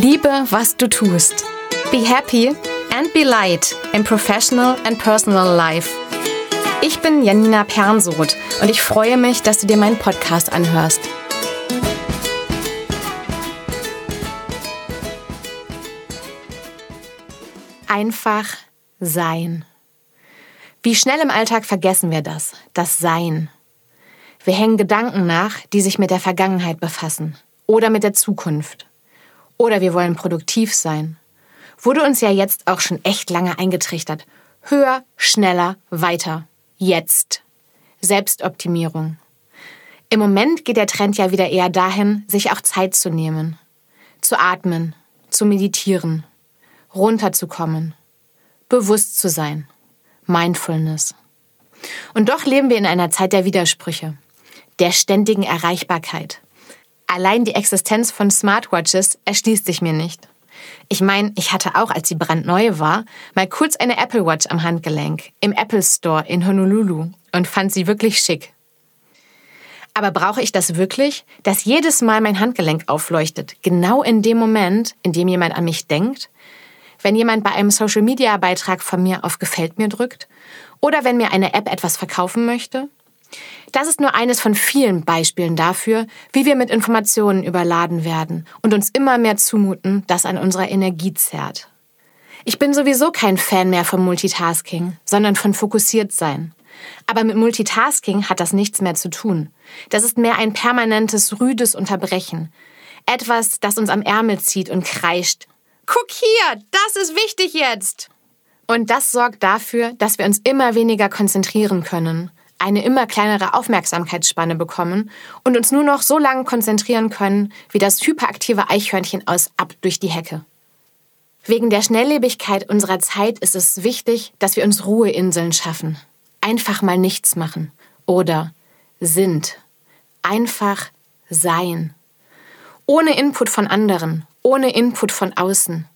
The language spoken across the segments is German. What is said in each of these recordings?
Liebe, was du tust. Be happy and be light in professional and personal life. Ich bin Janina Pernsoth und ich freue mich, dass du dir meinen Podcast anhörst. Einfach sein. Wie schnell im Alltag vergessen wir das, das Sein. Wir hängen Gedanken nach, die sich mit der Vergangenheit befassen oder mit der Zukunft. Oder wir wollen produktiv sein. Wurde uns ja jetzt auch schon echt lange eingetrichtert. Höher, schneller, weiter. Jetzt. Selbstoptimierung. Im Moment geht der Trend ja wieder eher dahin, sich auch Zeit zu nehmen. Zu atmen, zu meditieren, runterzukommen, bewusst zu sein. Mindfulness. Und doch leben wir in einer Zeit der Widersprüche, der ständigen Erreichbarkeit, Allein die Existenz von Smartwatches erschließt sich mir nicht. Ich meine, ich hatte auch, als sie brandneu war, mal kurz eine Apple Watch am Handgelenk im Apple Store in Honolulu und fand sie wirklich schick. Aber brauche ich das wirklich, dass jedes Mal mein Handgelenk aufleuchtet, genau in dem Moment, in dem jemand an mich denkt? Wenn jemand bei einem Social-Media-Beitrag von mir auf Gefällt mir drückt? Oder wenn mir eine App etwas verkaufen möchte? Das ist nur eines von vielen Beispielen dafür, wie wir mit Informationen überladen werden und uns immer mehr zumuten, das an unserer Energie zerrt. Ich bin sowieso kein Fan mehr von Multitasking, sondern von fokussiert sein. Aber mit Multitasking hat das nichts mehr zu tun. Das ist mehr ein permanentes, rüdes Unterbrechen. Etwas, das uns am Ärmel zieht und kreischt. Guck hier, das ist wichtig jetzt! Und das sorgt dafür, dass wir uns immer weniger konzentrieren können eine immer kleinere Aufmerksamkeitsspanne bekommen und uns nur noch so lange konzentrieren können, wie das hyperaktive Eichhörnchen aus Ab durch die Hecke. Wegen der Schnelllebigkeit unserer Zeit ist es wichtig, dass wir uns Ruheinseln schaffen. Einfach mal nichts machen. Oder sind. Einfach sein. Ohne Input von anderen, ohne Input von außen.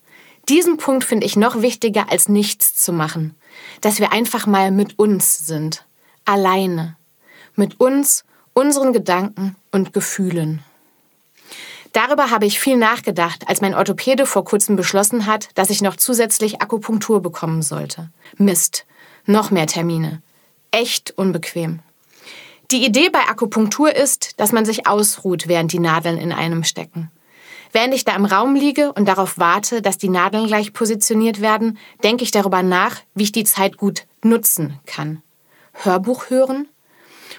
Diesen Punkt finde ich noch wichtiger als nichts zu machen. Dass wir einfach mal mit uns sind alleine mit uns, unseren Gedanken und Gefühlen. Darüber habe ich viel nachgedacht, als mein Orthopäde vor kurzem beschlossen hat, dass ich noch zusätzlich Akupunktur bekommen sollte. Mist, noch mehr Termine. Echt unbequem. Die Idee bei Akupunktur ist, dass man sich ausruht, während die Nadeln in einem stecken. Während ich da im Raum liege und darauf warte, dass die Nadeln gleich positioniert werden, denke ich darüber nach, wie ich die Zeit gut nutzen kann. Hörbuch hören?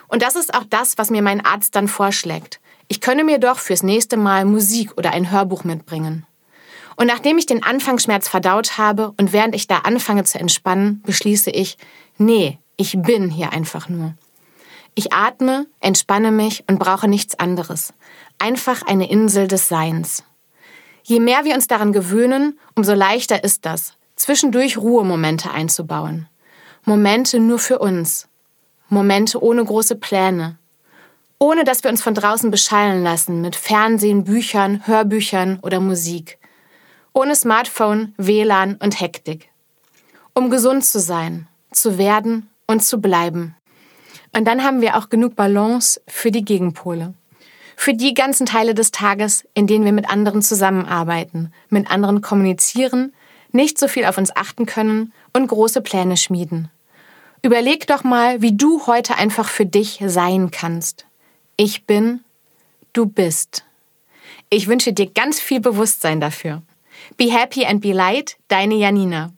Und das ist auch das, was mir mein Arzt dann vorschlägt. Ich könne mir doch fürs nächste Mal Musik oder ein Hörbuch mitbringen. Und nachdem ich den Anfangsschmerz verdaut habe und während ich da anfange zu entspannen, beschließe ich, nee, ich bin hier einfach nur. Ich atme, entspanne mich und brauche nichts anderes. Einfach eine Insel des Seins. Je mehr wir uns daran gewöhnen, umso leichter ist das, zwischendurch Ruhemomente einzubauen. Momente nur für uns. Momente ohne große Pläne. Ohne dass wir uns von draußen beschallen lassen mit Fernsehen, Büchern, Hörbüchern oder Musik. Ohne Smartphone, WLAN und Hektik. Um gesund zu sein, zu werden und zu bleiben. Und dann haben wir auch genug Balance für die Gegenpole. Für die ganzen Teile des Tages, in denen wir mit anderen zusammenarbeiten, mit anderen kommunizieren, nicht so viel auf uns achten können und große Pläne schmieden. Überleg doch mal, wie du heute einfach für dich sein kannst. Ich bin, du bist. Ich wünsche dir ganz viel Bewusstsein dafür. Be happy and be light, deine Janina.